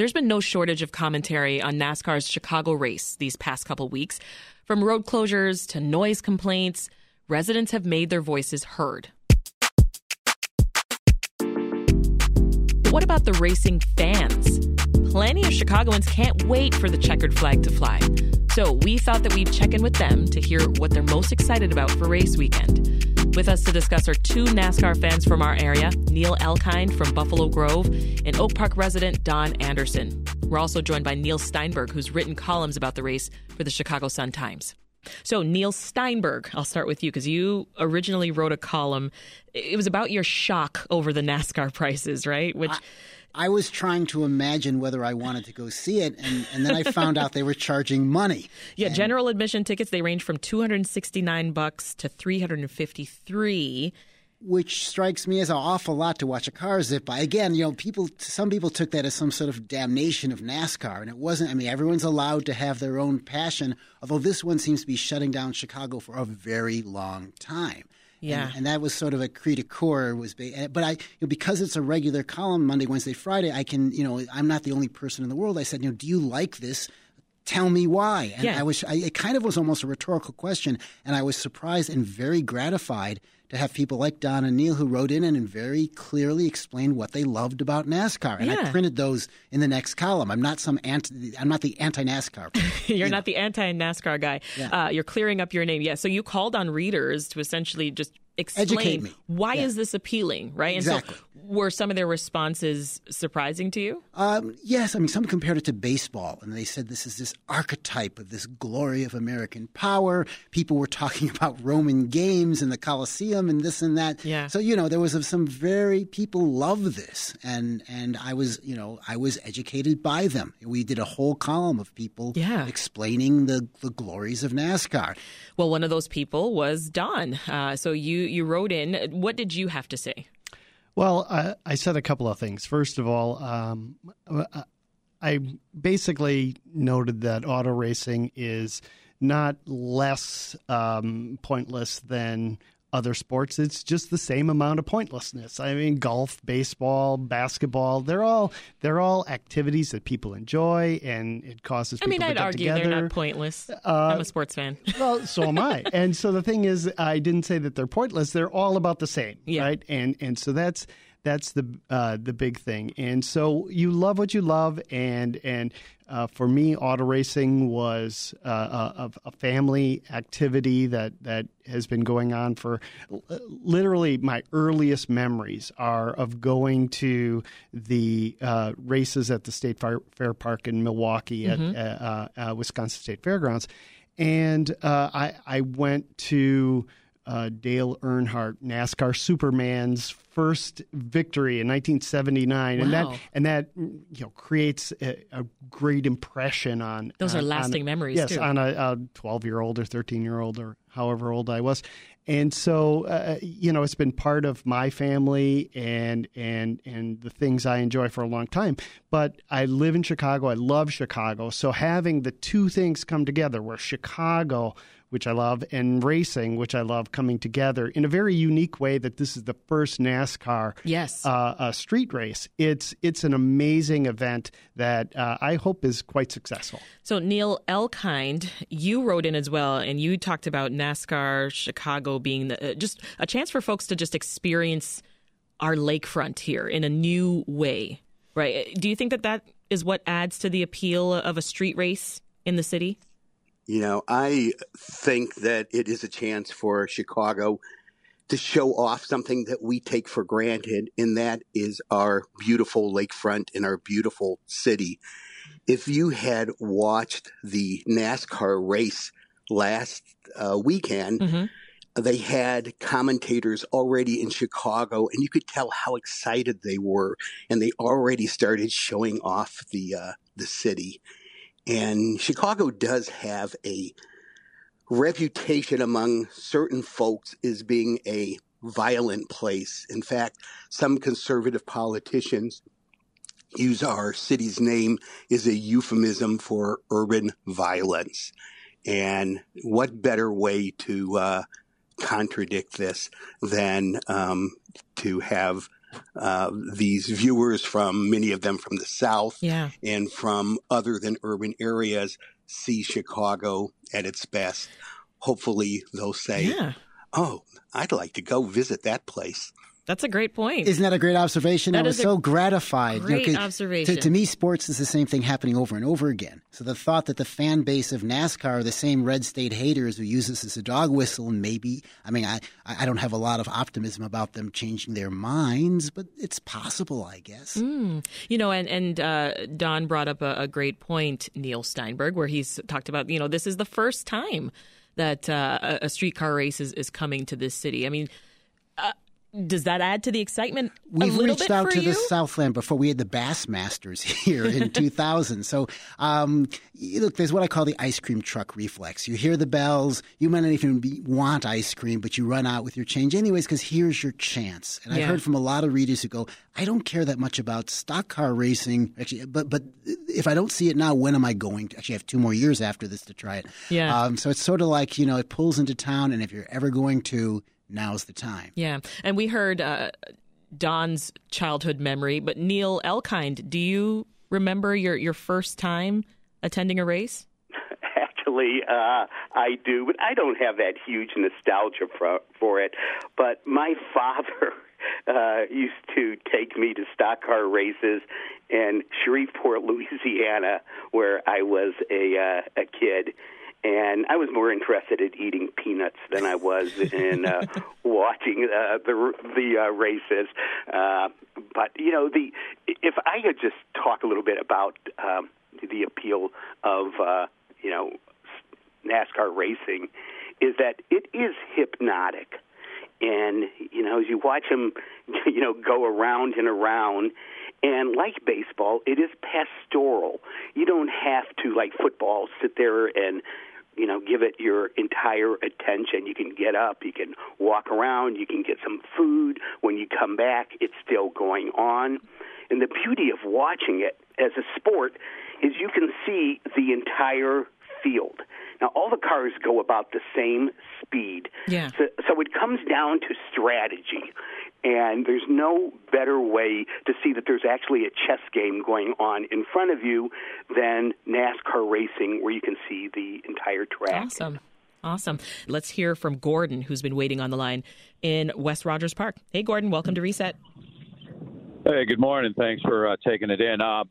There's been no shortage of commentary on NASCAR's Chicago race these past couple weeks. From road closures to noise complaints, residents have made their voices heard. But What about the racing fans? Plenty of Chicagoans can't wait for the checkered flag to fly. So we thought that we'd check in with them to hear what they're most excited about for race weekend. With us to discuss are two NASCAR fans from our area, Neil Elkind from Buffalo Grove and Oak Park resident Don Anderson. We're also joined by Neil Steinberg, who's written columns about the race for the Chicago Sun-Times. So, Neil Steinberg, I'll start with you because you originally wrote a column. It was about your shock over the NASCAR prices, right? Which. I was trying to imagine whether I wanted to go see it, and, and then I found out they were charging money. Yeah, and, general admission tickets they range from two hundred and sixty nine bucks to three hundred and fifty three. Which strikes me as an awful lot to watch a car zip by. Again, you know, people. Some people took that as some sort of damnation of NASCAR, and it wasn't. I mean, everyone's allowed to have their own passion. Although this one seems to be shutting down Chicago for a very long time. Yeah, and, and, that was sort of a cri de coeur was, eh, but I you know, because it's a regular column Monday, Wednesday, Friday. I can you know I'm not the only person in the world. I said, you know, do you like this? Tell me why. And yeah. I was I, it kind of was almost a rhetorical question, and I was surprised and very gratified to have people like Don and Neil who wrote in and very clearly explained what they loved about NASCAR. And yeah. I printed those in the next column. I'm not some anti, I'm not the anti NASCAR. you're you not the anti NASCAR guy. Yeah. Uh, you're clearing up your name. Yeah. So you called on readers to essentially just explain why yeah. is this appealing, right? Exactly. And so were some of their responses surprising to you? Um, yes. I mean, some compared it to baseball, and they said this is this archetype of this glory of American power. People were talking about Roman games and the Colosseum and this and that. Yeah. So you know, there was some very people love this, and and I was you know I was educated by them. We did a whole column of people yeah. explaining the the glories of NASCAR. Well, one of those people was Don. Uh, so you you wrote in. What did you have to say? Well, I, I said a couple of things. First of all, um, I basically noted that auto racing is not less um, pointless than other sports. It's just the same amount of pointlessness. I mean, golf, baseball, basketball, they're all they're all activities that people enjoy and it causes I mean, I'd argue together. they're not pointless. Uh, I'm a sports fan. well, so am I. And so the thing is I didn't say that they're pointless. They're all about the same, yeah. right? And and so that's that's the uh, the big thing. And so you love what you love, and and uh, for me, auto racing was uh, a, a, family activity that that has been going on for literally my earliest memories are of going to the uh, races at the State Fair, Fair Park in Milwaukee mm-hmm. at uh, Wisconsin State Fairgrounds, and uh, I I went to uh, Dale Earnhardt, NASCAR Superman's first victory in 1979, wow. and that and that you know creates a, a great impression on those on, are lasting on, memories. Yes, too. on a 12 year old or 13 year old or however old I was. And so, uh, you know, it's been part of my family and and and the things I enjoy for a long time. But I live in Chicago. I love Chicago. So having the two things come together, where Chicago which I love, and racing, which I love, coming together in a very unique way. That this is the first NASCAR yes uh, uh, street race. It's it's an amazing event that uh, I hope is quite successful. So Neil Elkind, you wrote in as well, and you talked about NASCAR Chicago being the, just a chance for folks to just experience our lakefront here in a new way, right? Do you think that that is what adds to the appeal of a street race in the city? You know, I think that it is a chance for Chicago to show off something that we take for granted, and that is our beautiful lakefront and our beautiful city. If you had watched the NASCAR race last uh, weekend, mm-hmm. they had commentators already in Chicago, and you could tell how excited they were, and they already started showing off the uh, the city. And Chicago does have a reputation among certain folks as being a violent place. In fact, some conservative politicians use our city's name as a euphemism for urban violence. And what better way to uh, contradict this than um, to have uh, these viewers from many of them from the South yeah. and from other than urban areas see Chicago at its best. Hopefully, they'll say, yeah. Oh, I'd like to go visit that place. That's a great point. Isn't that a great observation? That I was so gratified. Great you know, observation. To, to, me, sports is the same thing happening over and over again. So the thought that the fan base of NASCAR are the same red state haters who use this as a dog whistle, and maybe, I mean, I, I don't have a lot of optimism about them changing their minds, but it's possible, I guess. Mm. You know, and, and uh, Don brought up a, a great point, Neil Steinberg, where he's talked about, you know, this is the first time that uh, a streetcar race is, is coming to this city. I mean, does that add to the excitement? We've reached out to you? the Southland before we had the Bassmasters here in 2000. So, um, look, there's what I call the ice cream truck reflex. You hear the bells, you might not even be, want ice cream, but you run out with your change anyways because here's your chance. And yeah. I've heard from a lot of readers who go, I don't care that much about stock car racing, actually, but but if I don't see it now, when am I going to? Actually, I have two more years after this to try it. Yeah. Um, so it's sort of like you know, it pulls into town, and if you're ever going to now's the time. Yeah. And we heard uh, Don's childhood memory, but Neil Elkind, do you remember your, your first time attending a race? Actually, uh, I do, but I don't have that huge nostalgia for, for it. But my father uh, used to take me to stock car races in Shreveport, Louisiana, where I was a uh, a kid and I was more interested in eating peanuts than I was in uh, watching uh, the the uh, races. Uh, but you know, the if I could just talk a little bit about um, the appeal of uh, you know NASCAR racing, is that it is hypnotic, and you know as you watch them, you know go around and around. And like baseball, it is pastoral. You don't have to, like football, sit there and you know, give it your entire attention. You can get up, you can walk around, you can get some food. When you come back, it's still going on. And the beauty of watching it as a sport is you can see the entire field. Now, all the cars go about the same speed. Yeah. So, so it comes down to strategy. And there's no better way to see that there's actually a chess game going on in front of you than NASCAR racing, where you can see the entire track. Awesome. Awesome. Let's hear from Gordon, who's been waiting on the line in West Rogers Park. Hey, Gordon, welcome to Reset. Hey, good morning. Thanks for uh, taking it in. Uh,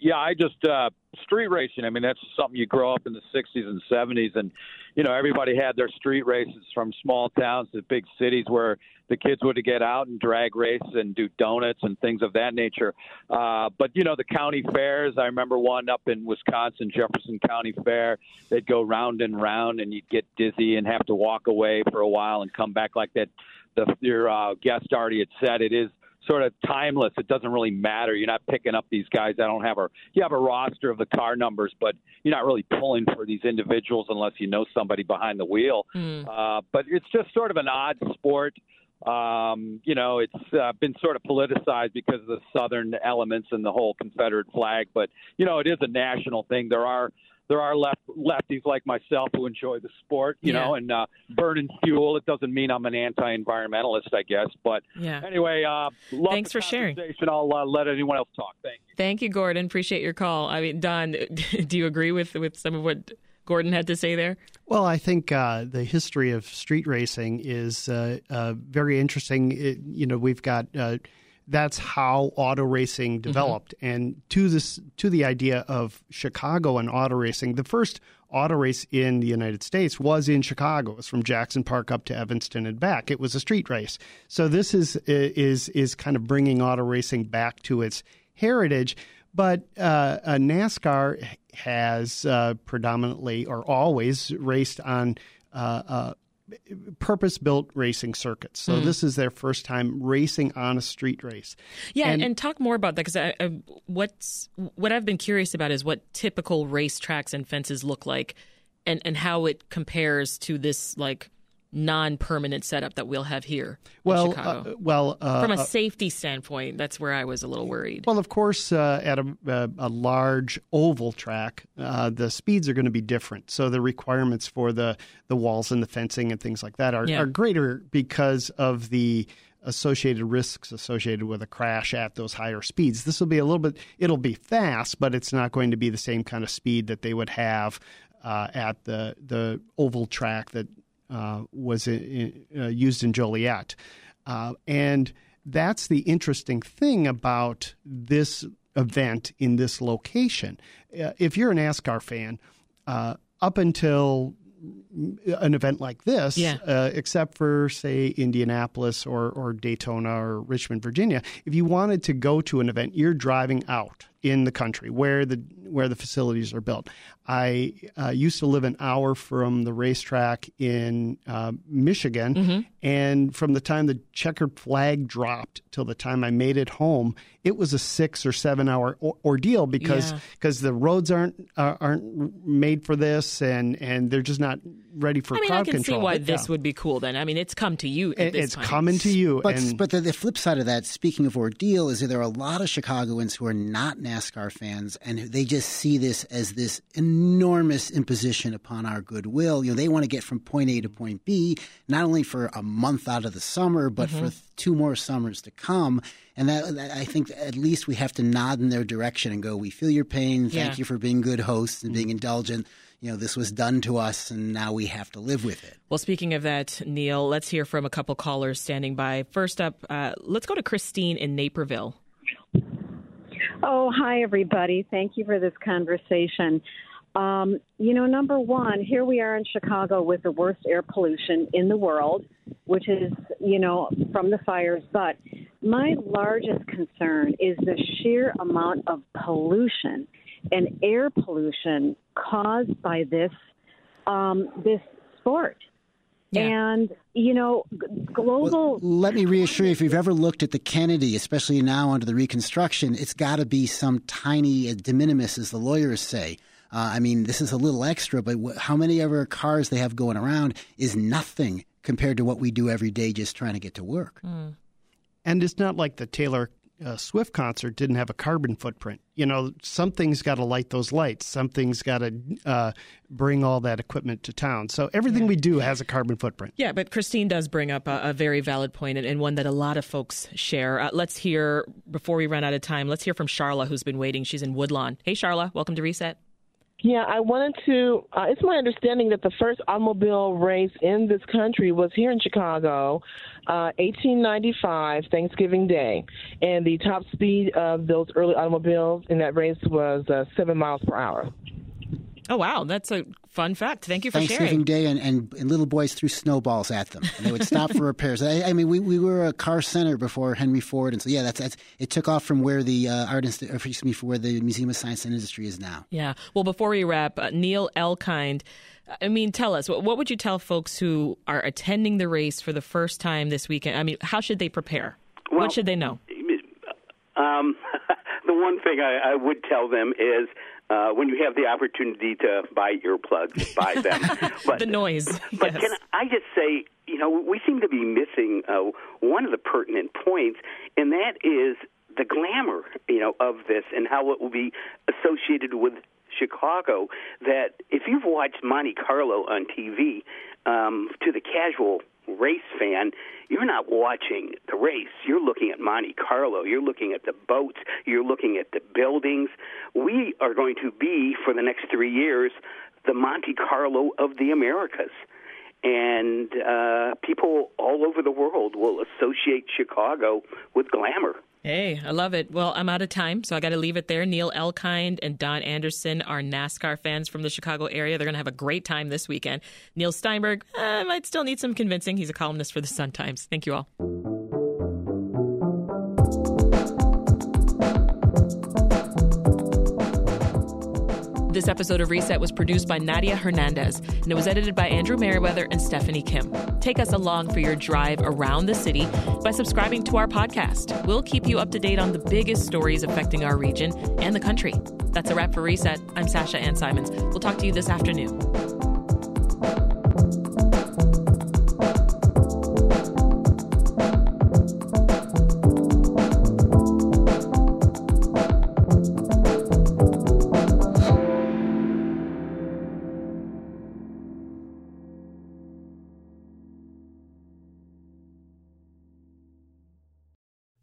yeah, I just uh, street racing. I mean, that's something you grow up in the '60s and '70s, and you know everybody had their street races from small towns to big cities where the kids would get out and drag race and do donuts and things of that nature. Uh, but you know the county fairs. I remember one up in Wisconsin, Jefferson County Fair. They'd go round and round, and you'd get dizzy and have to walk away for a while and come back like that. The your uh, guest already had said it is sort of timeless. It doesn't really matter. You're not picking up these guys. I don't have a you have a roster of the car numbers, but you're not really pulling for these individuals unless you know somebody behind the wheel. Mm. Uh, but it's just sort of an odd sport. Um, you know, it's uh, been sort of politicized because of the southern elements and the whole Confederate flag. But you know, it is a national thing. There are there are left lefties like myself who enjoy the sport, you yeah. know, and uh, burning fuel. It doesn't mean I'm an anti-environmentalist, I guess. But yeah. anyway, uh, thanks for sharing. I'll uh, let anyone else talk. Thank you. Thank you, Gordon. Appreciate your call. I mean, Don, do you agree with with some of what Gordon had to say there? Well, I think uh, the history of street racing is uh, uh, very interesting. It, you know, we've got uh, that's how auto racing developed. Mm-hmm. And to this to the idea of Chicago and auto racing, the first auto race in the United States was in Chicago. It was from Jackson Park up to Evanston and back. It was a street race. So this is is is kind of bringing auto racing back to its heritage. But uh, NASCAR has uh, predominantly or always raced on uh, uh purpose built racing circuits. So mm. this is their first time racing on a street race. Yeah, and, and talk more about that because what's what I've been curious about is what typical racetracks and fences look like, and and how it compares to this like non-permanent setup that we'll have here well, uh, well, uh, from a uh, safety standpoint, that's where I was a little worried. Well, of course, uh, at a, uh, a, large oval track, uh, the speeds are going to be different. So the requirements for the the walls and the fencing and things like that are, yeah. are greater because of the associated risks associated with a crash at those higher speeds. This will be a little bit. It'll be fast, but it's not going to be the same kind of speed that they would have uh, at the the oval track that uh, was in, uh, used in Joliet. Uh, and that's the interesting thing about this event in this location. Uh, if you're a NASCAR fan, uh, up until an event like this, yeah. uh, except for say Indianapolis or, or Daytona or Richmond, Virginia. If you wanted to go to an event, you're driving out in the country where the where the facilities are built. I uh, used to live an hour from the racetrack in uh, Michigan, mm-hmm. and from the time the checkered flag dropped till the time I made it home, it was a six or seven hour o- ordeal because because yeah. the roads aren't uh, aren't made for this, and and they're just not ready for I mean, crowd I can control. see why yeah. this would be cool. Then I mean, it's come to you. It, it's coming to you. But and, but the, the, flip side of that, speaking of ordeal, is that there are a lot of Chicagoans who are not NASCAR fans, and they just see this as this enormous imposition upon our goodwill. You know, they want to get from point A to point B, not only for a month out of the summer, but mm-hmm. for two more summers to come. And that, that, I think at least we have to nod in their direction and go, "We feel your pain. Thank yeah. you for being good hosts and being indulgent." you know, this was done to us and now we have to live with it. Well, speaking of that, Neil, let's hear from a couple callers standing by. First up, uh, let's go to Christine in Naperville. Oh, hi, everybody. Thank you for this conversation. Um, you know, number one, here we are in Chicago with the worst air pollution in the world, which is, you know, from the fires. But my largest concern is the sheer amount of pollution and air pollution caused by this um, this sport. Yeah. And, you know, global. Well, let me reassure you if you've ever looked at the Kennedy, especially now under the reconstruction, it's got to be some tiny uh, de minimis, as the lawyers say. Uh, I mean, this is a little extra, but how many ever cars they have going around is nothing compared to what we do every day just trying to get to work. Mm. And it's not like the Taylor uh, Swift concert didn't have a carbon footprint. You know, something's got to light those lights. Something's got to uh, bring all that equipment to town. So everything yeah. we do has a carbon footprint. Yeah, but Christine does bring up a, a very valid point and, and, one that a lot of folks share. Uh, let's hear, before we run out of time, let's hear from Charla, who's been waiting. She's in Woodlawn. Hey, Charla, welcome to Reset. Yeah, I wanted to. Uh, it's my understanding that the first automobile race in this country was here in Chicago, uh, 1895, Thanksgiving Day. And the top speed of those early automobiles in that race was uh, seven miles per hour. Oh, wow. That's a fun fact. Thank you for sharing. Thanksgiving sharing. Day, and, and, and, little boys threw snowballs at them, and they would stop for repairs. I, I, mean, we, we were a car center before Henry Ford, and so yeah, that's, that's it. Took off from where the uh, art, Inst- excuse me, for where the Museum of Science and Industry is now. Yeah. Well, before we wrap, uh, Neil Elkind. I mean, tell us what, what would you tell folks who are attending the race for the first time this weekend? I mean, how should they prepare? Well, what should they know? Um, the one thing I, I would tell them is uh, when you have the opportunity to buy earplugs, buy them. But, the noise. But yes. can I just say, you know, we seem to be missing uh, one of the pertinent points, and that is the glamour, you know, of this and how it will be associated with Chicago. That if you've watched Monte Carlo on TV, um, to the casual race fan, you're not watching the race. You're looking at Monte Carlo. You're looking at the boats. You're looking at the buildings. We are going to be, for the next three years, the Monte Carlo of the Americas. And uh, people all over the world will associate Chicago with glamour. Hey, I love it. Well, I'm out of time, so I got to leave it there. Neil Elkind and Don Anderson are NASCAR fans from the Chicago area. They're going to have a great time this weekend. Neil Steinberg uh, might still need some convincing. He's a columnist for the Sun Times. Thank you all. This episode of Reset was produced by Nadia Hernandez, and it was edited by Andrew Merriweather and Stephanie Kim. Take us along for your drive around the city by subscribing to our podcast. We'll keep you up to date on the biggest stories affecting our region and the country. That's a wrap for Reset. I'm Sasha Ann Simons. We'll talk to you this afternoon.